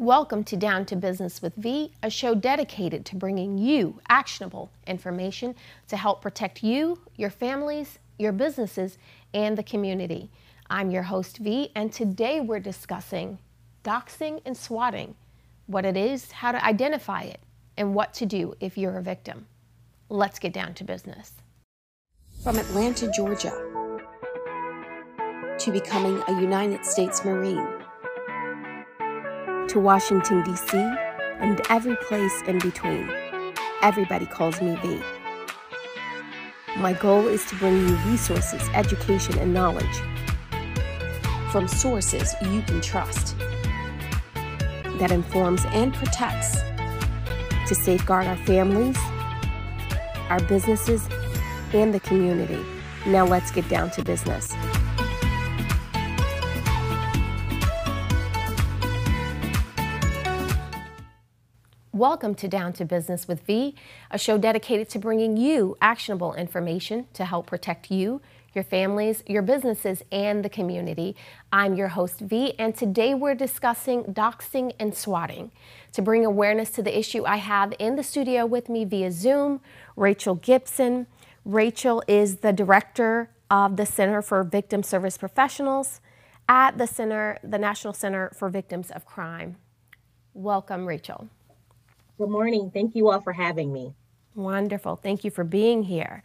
Welcome to Down to Business with V, a show dedicated to bringing you actionable information to help protect you, your families, your businesses, and the community. I'm your host V, and today we're discussing doxing and swatting, what it is, how to identify it, and what to do if you're a victim. Let's get down to business. From Atlanta, Georgia, to becoming a United States Marine to Washington, D.C., and every place in between. Everybody calls me V. My goal is to bring you resources, education, and knowledge from sources you can trust that informs and protects to safeguard our families, our businesses, and the community. Now let's get down to business. Welcome to Down to Business with V, a show dedicated to bringing you actionable information to help protect you, your families, your businesses, and the community. I'm your host, V, and today we're discussing doxing and swatting. To bring awareness to the issue, I have in the studio with me via Zoom Rachel Gibson. Rachel is the director of the Center for Victim Service Professionals at the Center, the National Center for Victims of Crime. Welcome, Rachel. Good morning. Thank you all for having me. Wonderful. Thank you for being here.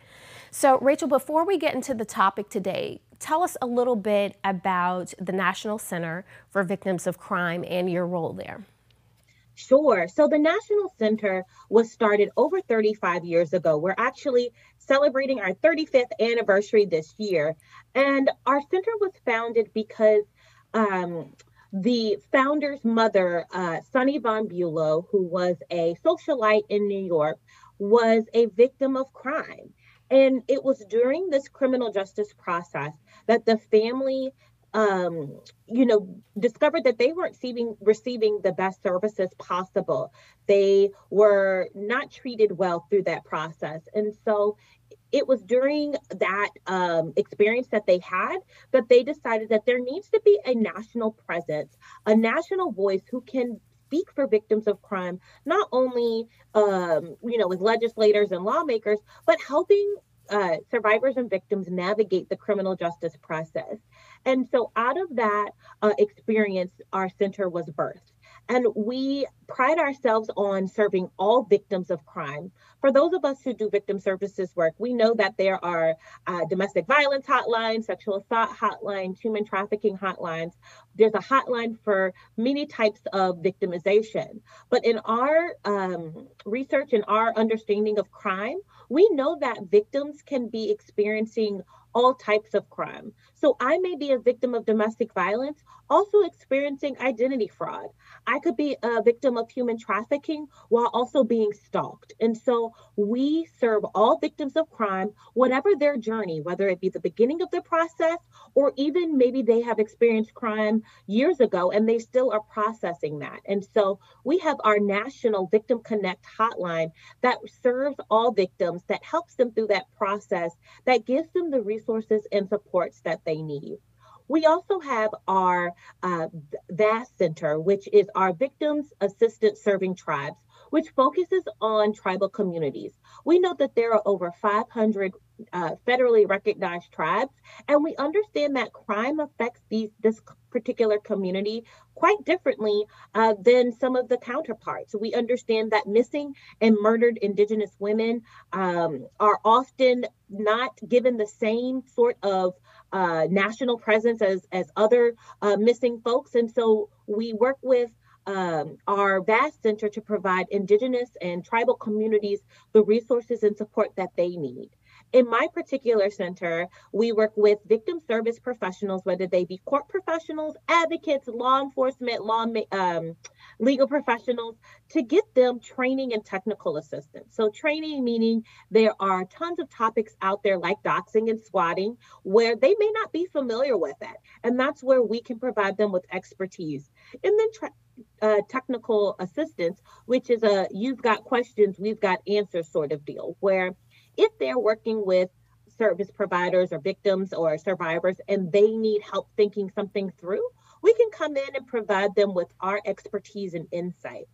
So, Rachel, before we get into the topic today, tell us a little bit about the National Center for Victims of Crime and your role there. Sure. So, the National Center was started over 35 years ago. We're actually celebrating our 35th anniversary this year. And our center was founded because um, the founder's mother, uh, Sunny Von Bulow, who was a socialite in New York, was a victim of crime. And it was during this criminal justice process that the family, um, you know, discovered that they weren't receiving, receiving the best services possible. They were not treated well through that process. And so it was during that um, experience that they had that they decided that there needs to be a national presence, a national voice who can speak for victims of crime, not only um, you know with legislators and lawmakers, but helping uh, survivors and victims navigate the criminal justice process. And so, out of that uh, experience, our center was birthed. And we pride ourselves on serving all victims of crime. For those of us who do victim services work, we know that there are uh, domestic violence hotlines, sexual assault hotlines, human trafficking hotlines. There's a hotline for many types of victimization. But in our um, research and our understanding of crime, we know that victims can be experiencing all types of crime. So I may be a victim of domestic violence, also experiencing identity fraud. I could be a victim of human trafficking while also being stalked. And so we serve all victims of crime, whatever their journey, whether it be the beginning of the process or even maybe they have experienced crime years ago and they still are processing that. And so we have our national VictimConnect hotline that serves all victims, that helps them through that process, that gives them the resources and supports that they need. We also have our uh, VAST Center, which is our Victims Assistance Serving Tribes, which focuses on tribal communities. We know that there are over 500 uh, federally recognized tribes, and we understand that crime affects these this particular community quite differently uh, than some of the counterparts. We understand that missing and murdered Indigenous women um, are often not given the same sort of uh, national presence as as other uh, missing folks, and so we work with um, our VAST Center to provide Indigenous and tribal communities the resources and support that they need. In my particular center, we work with victim service professionals, whether they be court professionals, advocates, law enforcement, law um, legal professionals, to get them training and technical assistance. So, training meaning there are tons of topics out there like doxing and swatting where they may not be familiar with it, and that's where we can provide them with expertise. And then uh, technical assistance, which is a you've got questions, we've got answers sort of deal, where if they're working with service providers or victims or survivors and they need help thinking something through, we can come in and provide them with our expertise and insight.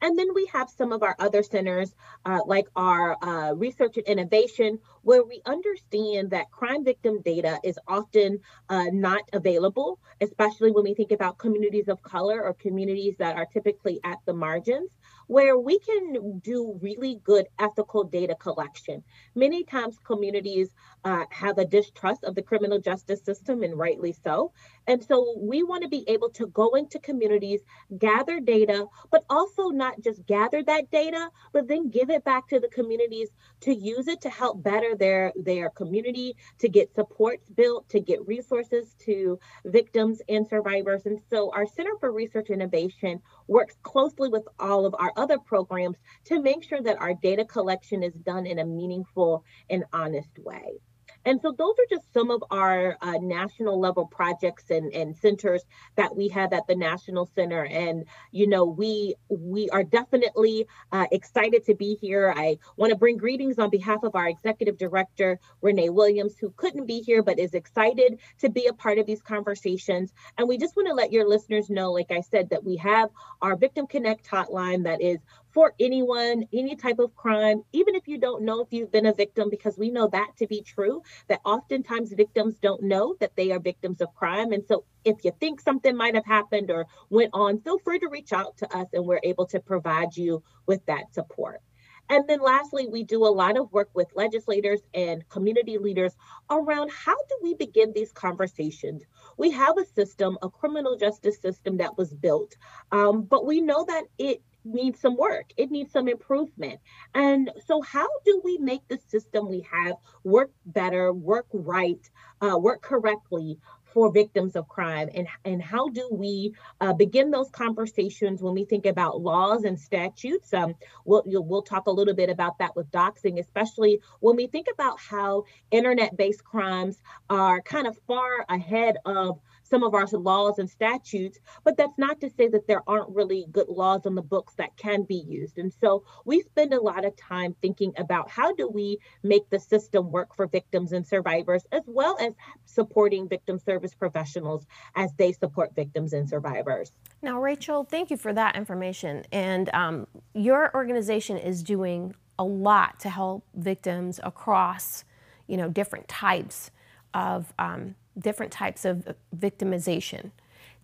And then we have some of our other centers, uh, like our uh, research and innovation, where we understand that crime victim data is often uh, not available, especially when we think about communities of color or communities that are typically at the margins where we can do really good ethical data collection. Many times communities uh, have a distrust of the criminal justice system, and rightly so. And so we want to be able to go into communities, gather data, but also not just gather that data, but then give it back to the communities to use it to help better their, their community, to get supports built, to get resources to victims and survivors. And so our Center for Research Innovation works closely with all of our other programs to make sure that our data collection is done in a meaningful and honest way. And so those are just some of our uh, national level projects and, and centers that we have at the National Center. And, you know, we we are definitely uh, excited to be here. I want to bring greetings on behalf of our executive director, Renee Williams, who couldn't be here, but is excited to be a part of these conversations. And we just want to let your listeners know, like I said, that we have our VictimConnect hotline that is for anyone, any type of crime, even if you don't know if you've been a victim, because we know that to be true, that oftentimes victims don't know that they are victims of crime. And so if you think something might have happened or went on, feel free to reach out to us and we're able to provide you with that support. And then lastly, we do a lot of work with legislators and community leaders around how do we begin these conversations? We have a system, a criminal justice system that was built, um, but we know that it needs some work. It needs some improvement. And so, how do we make the system we have work better, work right, uh, work correctly for victims of crime and, and how do we uh, begin those conversations when we think about laws and statutes um, we'll, we'll talk a little bit about that with doxing especially when we think about how internet-based crimes are kind of far ahead of some of our laws and statutes, but that's not to say that there aren't really good laws on the books that can be used. And so we spend a lot of time thinking about how do we make the system work for victims and survivors, as well as supporting victim service professionals as they support victims and survivors. Now, Rachel, thank you for that information. And um, your organization is doing a lot to help victims across, you know, different types of um, different types of victimization.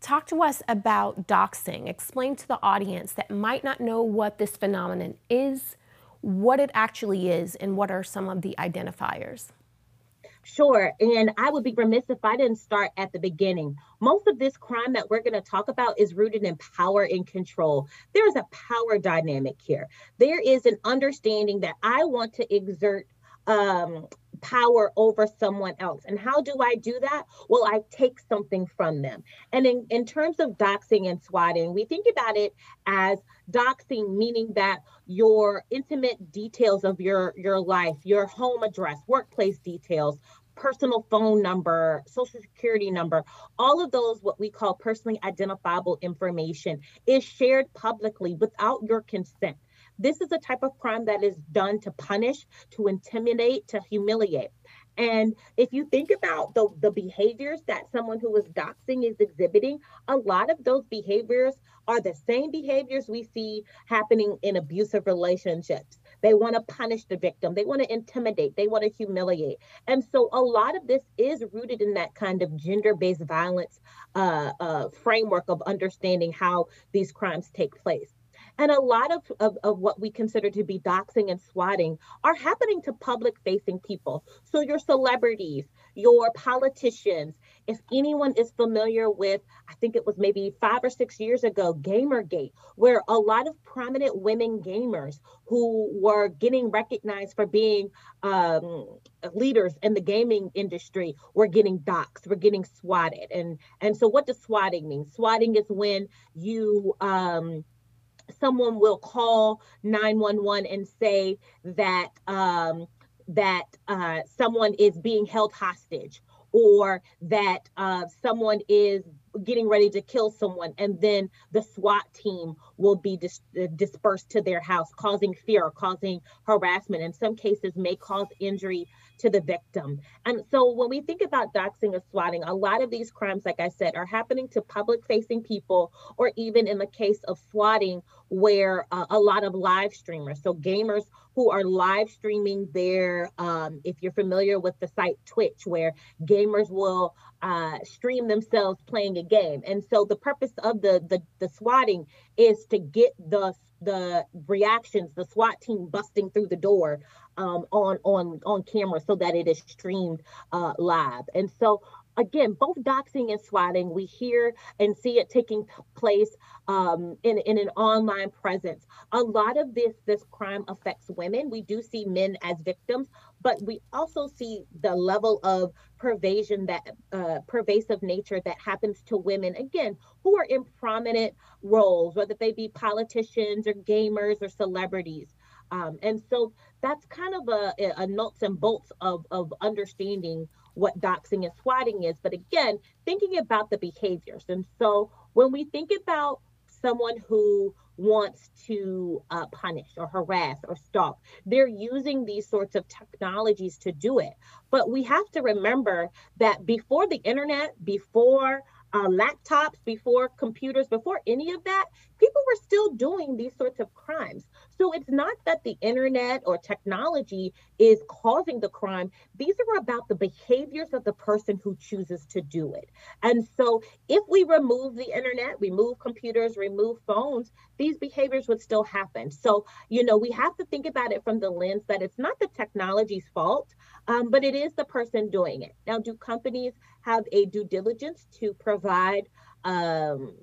Talk to us about doxing. Explain to the audience that might not know what this phenomenon is, what it actually is, and what are some of the identifiers. Sure. And I would be remiss if I didn't start at the beginning. Most of this crime that we're going to talk about is rooted in power and control. There is a power dynamic here. There is an understanding that I want to exert um, power over someone else. And how do I do that? Well, I take something from them. And in, in terms of doxing and swatting, we think about it as doxing, meaning that your intimate details of your, your life, your home address, workplace details, personal phone number, social security number, all of those, what we call personally identifiable information, is shared publicly without your consent. This is a type of crime that is done to punish, to intimidate, to humiliate. And if you think about the, the behaviors that someone who is doxing is exhibiting, a lot of those behaviors are the same behaviors we see happening in abusive relationships. They want to punish the victim, they want to intimidate, they want to humiliate. And so a lot of this is rooted in that kind of gender based violence uh, uh, framework of understanding how these crimes take place. And a lot of, of, of, what we consider to be doxing and swatting are happening to public facing people. So, your celebrities, your politicians, if anyone is familiar with, I think it was maybe five or six years ago, Gamergate, where a lot of prominent women gamers who were getting recognized for being um, leaders in the gaming industry were getting doxed, were getting swatted. And, and so, what does swatting mean? Swatting is when you, um, someone will call 911 and say that um, that uh, someone is being held hostage or that uh, someone is getting ready to kill someone and then the SWAT team will be dis- uh, dispersed to their house causing fear causing harassment in some cases may cause injury to the victim. And so when we think about doxing and swatting, a lot of these crimes, like I said, are happening to public facing people, or even in the case of swatting, where uh, a lot of live streamers, so gamers who are live streaming their, um, if you're familiar with the site Twitch, where gamers will uh, stream themselves playing a game. And so the purpose of the, the, the swatting is to get the the reactions, the SWAT team busting through the door um, on on on camera so that it is streamed uh, live. And so again, both doxing and swatting, we hear and see it taking place um, in, in an online presence. A lot of this this crime affects women. We do see men as victims, but we also see the level of pervasion that uh, pervasive nature that happens to women again who are in prominent roles, whether they be politicians or gamers or celebrities. Um, and so that's kind of a, a nuts and bolts of, of understanding what doxing and swatting is. But again, thinking about the behaviors. And so when we think about someone who wants to uh, punish or harass or stalk. They're using these sorts of technologies to do it. But we have to remember that before the internet, before uh, laptops, before computers, before any of that, people were still doing these sorts of crimes. So it's not that the internet or technology is causing the crime. These are about the behaviors of the person who chooses to do it. And so if we remove the internet, remove computers, remove phones, these behaviors would still happen. So, you know, we have to think about it from the lens that it's not the technology's fault, um, but it is the person doing it. Now, do companies have a due diligence to provide um,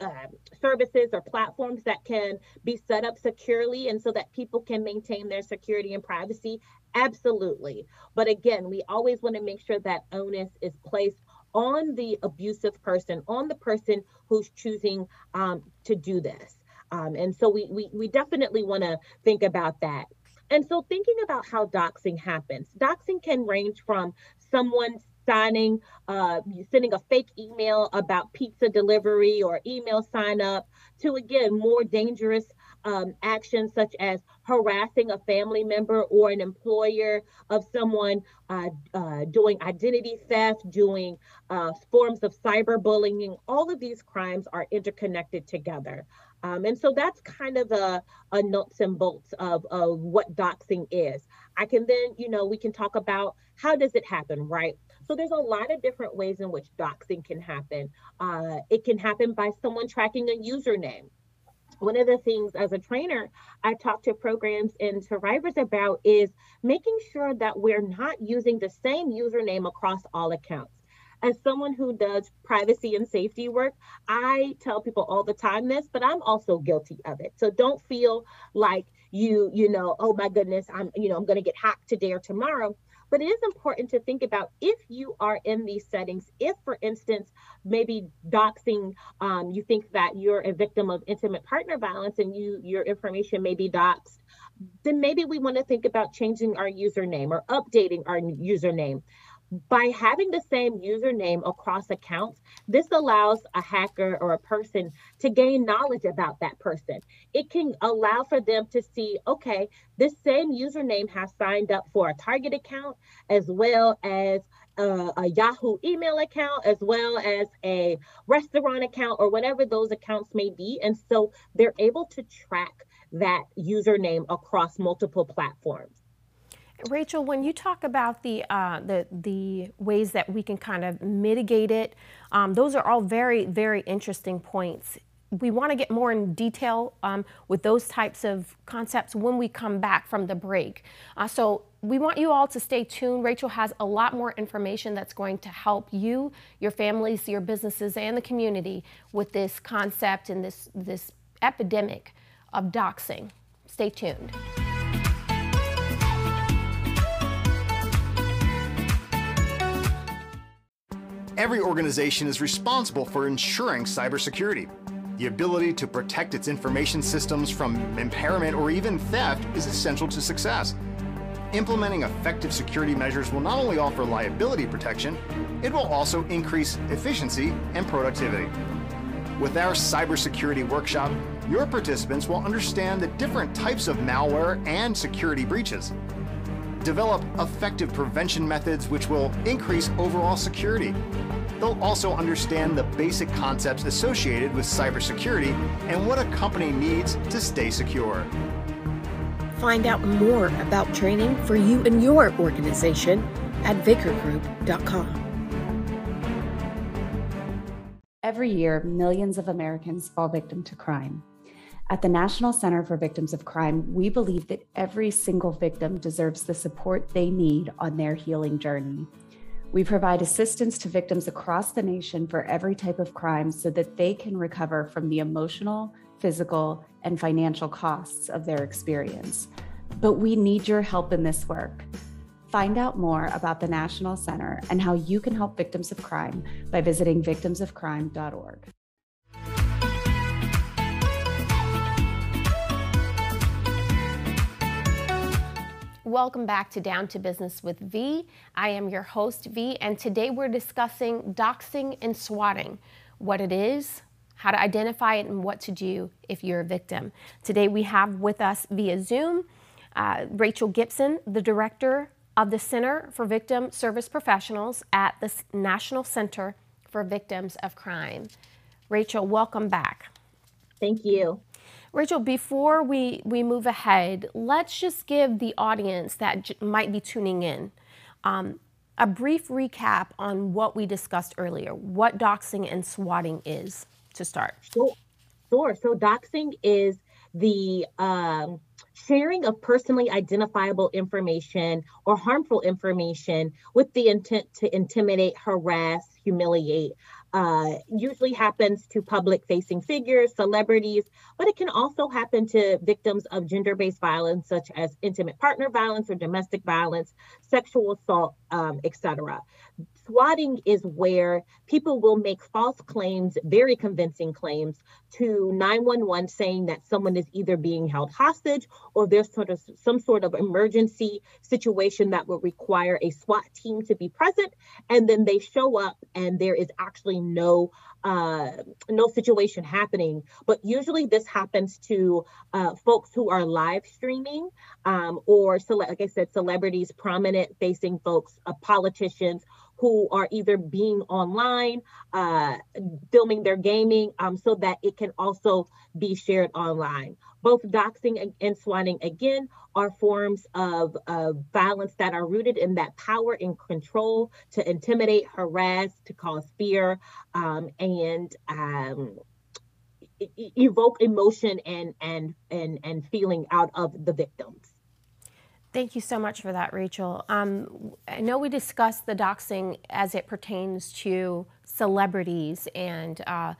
uh, services or platforms that can be set up securely and so that people can maintain their security and privacy? Absolutely. But again, we always want to make sure that onus is placed on the abusive person, on the person who's choosing um, to do this. Um, and so we, we, we definitely want to think about that. And so thinking about how doxing happens, doxing can range from someone signing, uh, sending a fake email about pizza delivery or email sign up to again more dangerous um, actions such as harassing a family member or an employer of someone uh, uh, doing identity theft, doing uh, forms of cyberbullying. All of these crimes are interconnected together. Um, and so that's kind of a, a nuts and bolts of, of what doxing is. I can then, you know, we can talk about how does it happen, right? So there's a lot of different ways in which doxing can happen. Uh, it can happen by someone tracking a username. One of the things as a trainer I talk to programs and survivors about is making sure that we're not using the same username across all accounts as someone who does privacy and safety work, I tell people all the time this, but I'm also guilty of it. So don't feel like you, you know, oh my goodness, I'm, you know, I'm going to get hacked today or tomorrow. But it is important to think about if you are in these settings, if, for instance, maybe doxing, um, you think that you're a victim of intimate partner violence and you your information may be doxed, then maybe we want to think about changing our username or updating our username by having the same username across accounts, this allows a hacker or a person to gain knowledge about that person. It can allow for them to see, okay, this same username has signed up for a Target account as well as a, a Yahoo email account, as well as a restaurant account or whatever those accounts may be. And so they're able to track that username across multiple platforms. Rachel, when you talk about the uh, the the ways that we can kind of mitigate it, um, those are all very very interesting points. We want to get more in detail um, with those types of concepts when we come back from the break. Uh, so we want you all to stay tuned. Rachel has a lot more information that's going to help you, your families, your businesses, and the community with this concept and this this epidemic of doxing. Stay tuned. Every organization is responsible for ensuring cybersecurity. The ability to protect its information systems from impairment or even theft is essential to success. Implementing effective security measures will not only offer liability protection, it will also increase efficiency and productivity. With our cybersecurity workshop, your participants will understand the different types of malware and security breaches. Develop effective prevention methods which will increase overall security. They'll also understand the basic concepts associated with cybersecurity and what a company needs to stay secure. Find out more about training for you and your organization at vicargroup.com. Every year, millions of Americans fall victim to crime. At the National Center for Victims of Crime, we believe that every single victim deserves the support they need on their healing journey. We provide assistance to victims across the nation for every type of crime so that they can recover from the emotional, physical, and financial costs of their experience. But we need your help in this work. Find out more about the National Center and how you can help victims of crime by visiting victimsofcrime.org. Welcome back to Down to Business with V. I am your host, V, and today we're discussing doxing and swatting what it is, how to identify it, and what to do if you're a victim. Today we have with us via Zoom uh, Rachel Gibson, the director of the Center for Victim Service Professionals at the National Center for Victims of Crime. Rachel, welcome back. Thank you. Rachel, before we, we move ahead, let's just give the audience that j- might be tuning in um, a brief recap on what we discussed earlier, what doxing and swatting is to start. Sure. Sure. So, doxing is the um, sharing of personally identifiable information or harmful information with the intent to intimidate, harass, humiliate, uh, usually happens to public facing figures, celebrities, but it can also happen to victims of gender based violence, such as intimate partner violence or domestic violence, sexual assault, um, etc. Swatting is where people will make false claims, very convincing claims, to 911 saying that someone is either being held hostage or there's sort of some sort of emergency situation that would require a SWAT team to be present. And then they show up and there is actually no uh, no situation happening. But usually this happens to uh, folks who are live streaming um, or, like I said, celebrities, prominent facing folks, uh, politicians who are either being online, uh, filming their gaming, um, so that it can also be shared online. Both doxing and swatting, again, are forms of, of violence that are rooted in that power and control to intimidate, harass, to cause fear, um, and um, evoke emotion and and and and feeling out of the victims. Thank you so much for that, Rachel. Um, I know we discussed the doxing as it pertains to celebrities and uh,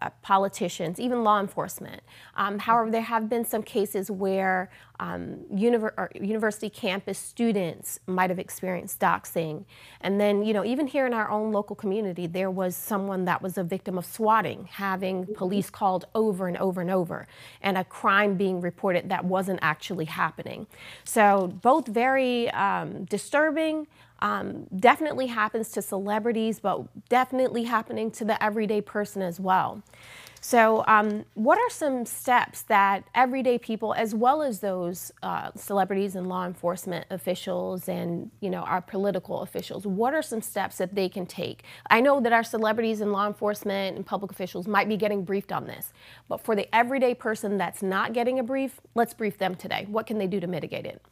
uh, politicians, even law enforcement. Um, however, there have been some cases where um, univer university campus students might have experienced doxing. And then, you know, even here in our own local community, there was someone that was a victim of swatting, having police called over and over and over, and a crime being reported that wasn't actually happening. So, both very um, disturbing. Um, definitely happens to celebrities, but definitely happening to the everyday person as well. So, um, what are some steps that everyday people, as well as those uh, celebrities and law enforcement officials and you know our political officials, what are some steps that they can take? I know that our celebrities and law enforcement and public officials might be getting briefed on this, but for the everyday person that's not getting a brief, let's brief them today. What can they do to mitigate it?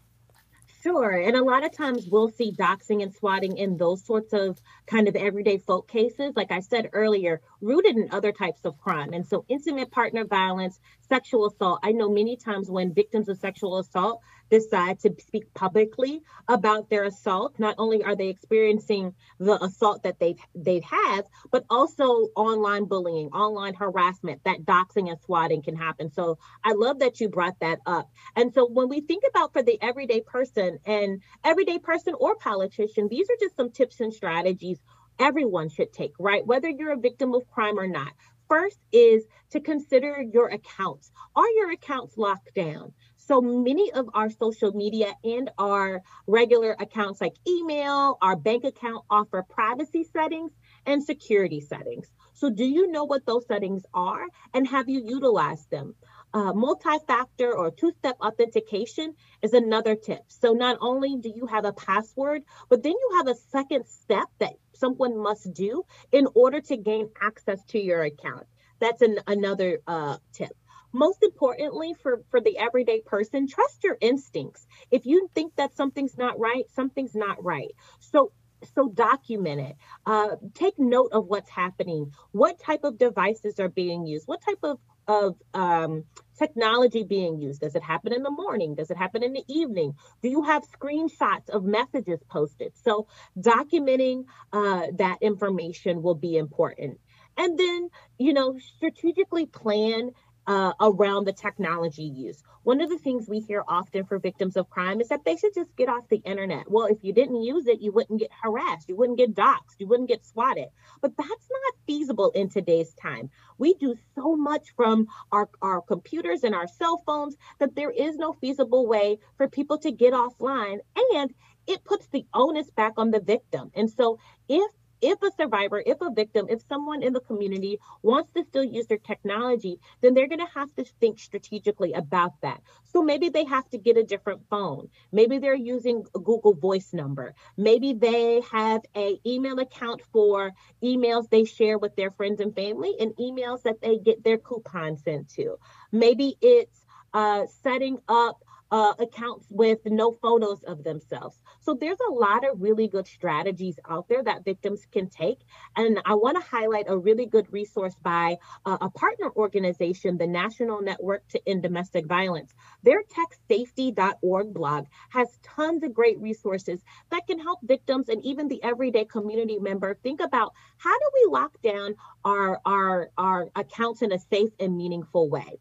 Sure. And a lot of times we'll see doxing and swatting in those sorts of kind of everyday folk cases, like I said earlier, rooted in other types of crime. And so intimate partner violence, sexual assault. I know many times when victims of sexual assault decide to speak publicly about their assault, not only are they experiencing the assault that they've they've had, but also online bullying, online harassment, that doxing and swatting can happen. So I love that you brought that up. And so when we think about for the everyday person and everyday person or politician, these are just some tips and strategies everyone should take, right? Whether you're a victim of crime or not. First is to consider your accounts. Are your accounts locked down? So many of our social media and our regular accounts like email, our bank account offer privacy settings and security settings. So do you know what those settings are and have you utilized them? uh, multi-factor or two-step authentication is another tip. So not only do you have a password, but then you have a second step that someone must do in order to gain access to your account. That's an, another uh, tip most importantly for for the everyday person trust your instincts. If you think that something's not right something's not right. So so document it. Uh, take note of what's happening. What type of devices are being used? What type of of um, technology being used? Does it happen in the morning? Does it happen in the evening? Do you have screenshots of messages posted? So documenting uh, that information will be important. And then you know strategically plan uh, around the technology use. One of the things we hear often for victims of crime is that they should just get off the internet. Well, if you didn't use it, you wouldn't get harassed, you wouldn't get doxxed, you wouldn't get swatted. But that's not feasible in today's time. We do so much from our, our computers and our cell phones that there is no feasible way for people to get offline. And it puts the onus back on the victim. And so if if a survivor, if a victim, if someone in the community wants to still use their technology, then they're going to have to think strategically about that. So maybe they have to get a different phone. Maybe they're using a Google Voice number. Maybe they have a email account for emails they share with their friends and family and emails that they get their coupon sent to. Maybe it's uh, setting up uh, accounts with no photos of themselves. So there's a lot of really good strategies out there that victims can take. And I want to highlight a really good resource by uh, a partner organization, the National Network to End Domestic Violence. Their techsafety.org blog has tons of great resources that can help victims and even the everyday community member think about how do we lock down our, our, our accounts in a safe and meaningful way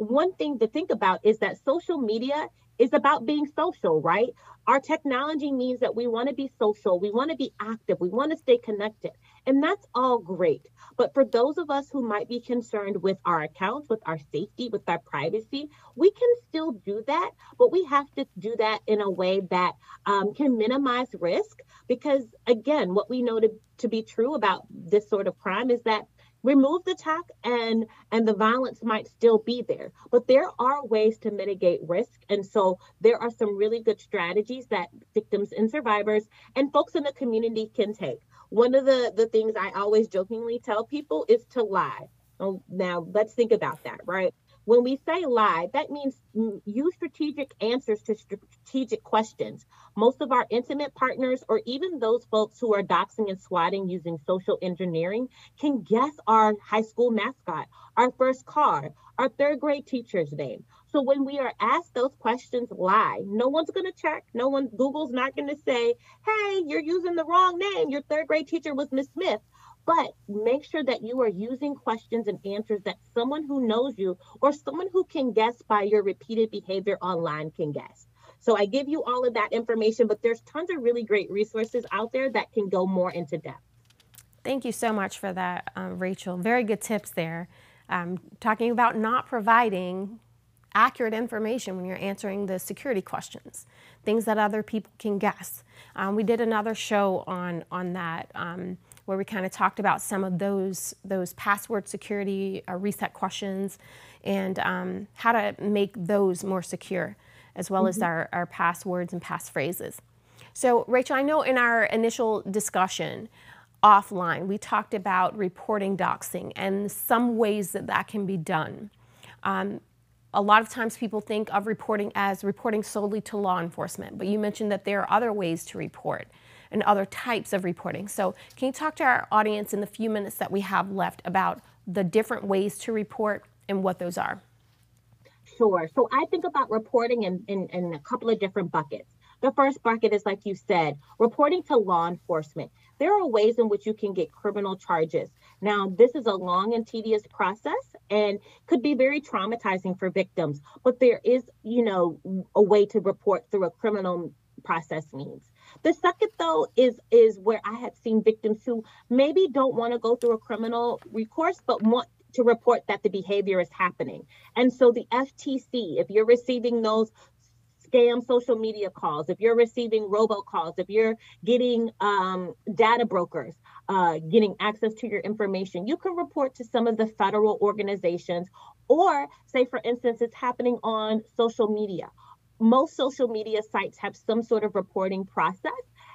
one thing to think about is that social media is about being social, right? Our technology means that we want to be social, we want to be active, we want to stay connected, and that's all great. But for those of us who might be concerned with our accounts, with our safety, with our privacy, we can still do that, but we have to do that in a way that um, can minimize risk. Because again, what we know to, to be true about this sort of crime is that remove the tech and and the violence might still be there but there are ways to mitigate risk. And so there are some really good strategies that victims and survivors and folks in the community can take. One of the the things i always jokingly tell people is to lie. Now let's think about that right when we say lie, that means use strategic answers to strategic questions. Most of our intimate partners, or even those folks who are doxing and swatting using social engineering, can guess our high school mascot, our first car, our third grade teacher's name. So when we are asked those questions, lie. No one's going to check. No one, Google's not going to say, hey, you're using the wrong name. Your third grade teacher was Miss Smith but make sure that you are using questions and answers that someone who knows you or someone who can guess by your repeated behavior online can guess. So I give you all of that information, but there's tons of really great resources out there that can go more into depth. Thank you so much for that, um, Rachel. Very good tips there. Um, talking about not providing accurate information when you're answering the security questions, things that other people can guess. Um, we did another show on on that. Um, where we kind of talked about some of those, those password security uh, reset questions and um, how to make those more secure, as well mm-hmm. as our, our passwords and passphrases. So, Rachel, I know in our initial discussion offline, we talked about reporting doxing and some ways that that can be done. Um, a lot of times people think of reporting as reporting solely to law enforcement, but you mentioned that there are other ways to report and other types of reporting. So can you talk to our audience in the few minutes that we have left about the different ways to report and what those are? Sure. So I think about reporting in, in, in a couple of different buckets. The first bucket is, like you said, reporting to law enforcement. There are ways in which you can get criminal charges. Now, this is a long and tedious process and could be very traumatizing for victims, but there is, you know, a way to report through a criminal process means. The second though is is where I have seen victims who maybe don't want to go through a criminal recourse but want to report that the behavior is happening. And so the FTC, if you're receiving those scam social media calls, if you're receiving robocalls, if you're getting um, data brokers uh, getting access to your information, you can report to some of the federal organizations Or, say, for instance, it's happening on social media. Most social media sites have some sort of reporting process.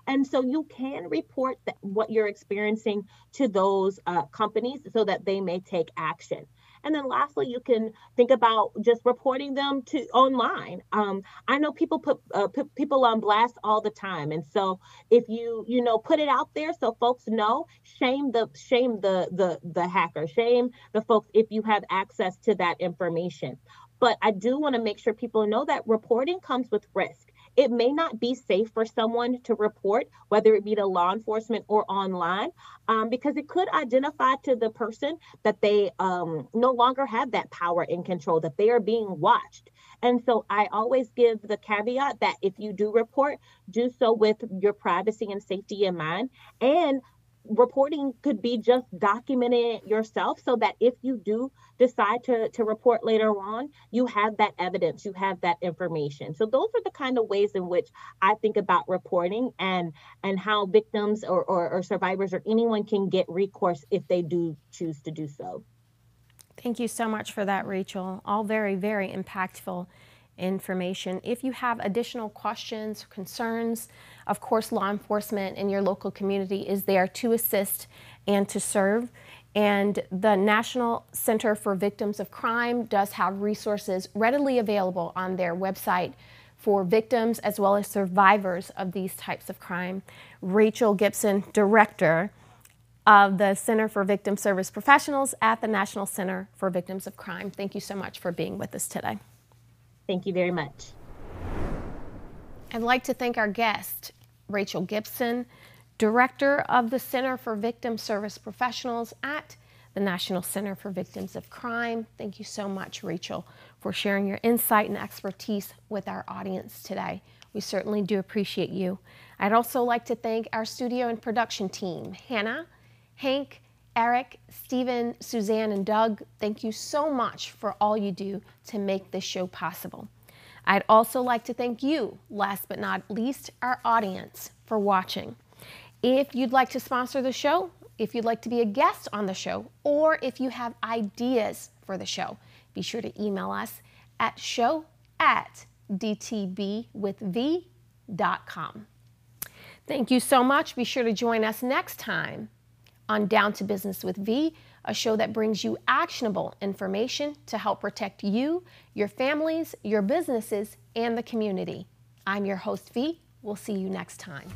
And so you can report that what you're experiencing to those uh, companies so that they may take action. And then lastly, you can think about just reporting them to online. Um, I know people put, uh, put people on blast all the time, and so if you you know put it out there so folks know, shame the shame the the the hacker, shame the folks if you have access to that information. But I do want to make sure people know that reporting comes with risk it may not be safe for someone to report, whether it be to law enforcement or online, um, because it could identify to the person that they um, no longer have that power and control, that they are being watched. And so I always give the caveat that if you do report, do so with your privacy and safety in mind and reporting could be just documenting it yourself so that if you do decide to, to report later on, you have that evidence, you have that information. So those are the kind of ways in which I think about reporting and and how victims or, or, or survivors or anyone can get recourse if they do choose to do so. Thank you so much for that, Rachel. All very, very impactful information. If you have additional questions, concerns, of course, law enforcement in your local community is there to assist and to serve. And the National Center for Victims of Crime does have resources readily available on their website for victims as well as survivors of these types of crime. Rachel Gibson, Director of the Center for Victim Service Professionals at the National Center for Victims of Crime. Thank you so much for being with us today. Thank you very much. I'd like to thank our guest, Rachel Gibson, Director of the Center for Victim Service Professionals at the National Center for Victims of Crime. Thank you so much, Rachel, for sharing your insight and expertise with our audience today. We certainly do appreciate you. I'd also like to thank our studio and production team, Hannah, Hank, Eric, Stephen, Suzanne, and Doug. Thank you so much for all you do to make this show possible. I'd also like to thank you, last but not least, our audience for watching. If you'd like to sponsor the show, if you'd like to be a guest on the show, or if you have ideas for the show, be sure to email us at show at dtbwithv.com. Thank you so much. Be sure to join us next time on Down to Business with V, a show that brings you actionable information to help protect you, your families, your businesses, and the community. I'm your host, V. We'll see you next time.